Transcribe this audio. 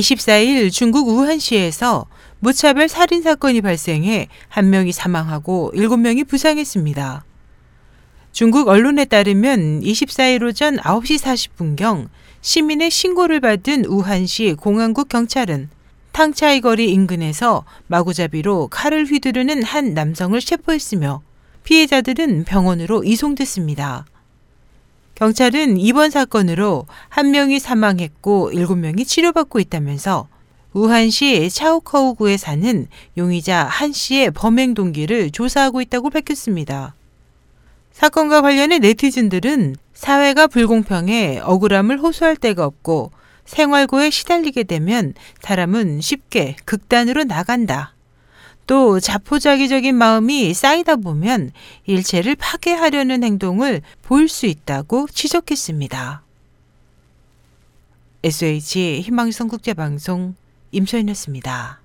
24일 중국 우한시에서 무차별 살인 사건이 발생해 한 명이 사망하고 7명이 부상했습니다. 중국 언론에 따르면 24일 오전 9시 40분경 시민의 신고를 받은 우한시 공안국 경찰은 탕차이 거리 인근에서 마구잡이로 칼을 휘두르는 한 남성을 체포했으며 피해자들은 병원으로 이송됐습니다. 경찰은 이번 사건으로 한 명이 사망했고 일곱 명이 치료받고 있다면서 우한시 차오커우구에 사는 용의자 한 씨의 범행 동기를 조사하고 있다고 밝혔습니다. 사건과 관련해 네티즌들은 사회가 불공평해 억울함을 호소할 데가 없고 생활고에 시달리게 되면 사람은 쉽게 극단으로 나간다. 또 자포자기적인 마음이 쌓이다 보면 일체를 파괴하려는 행동을 보일 수 있다고 지적했습니다. SH 희망성 국제방송 임소연이었습니다.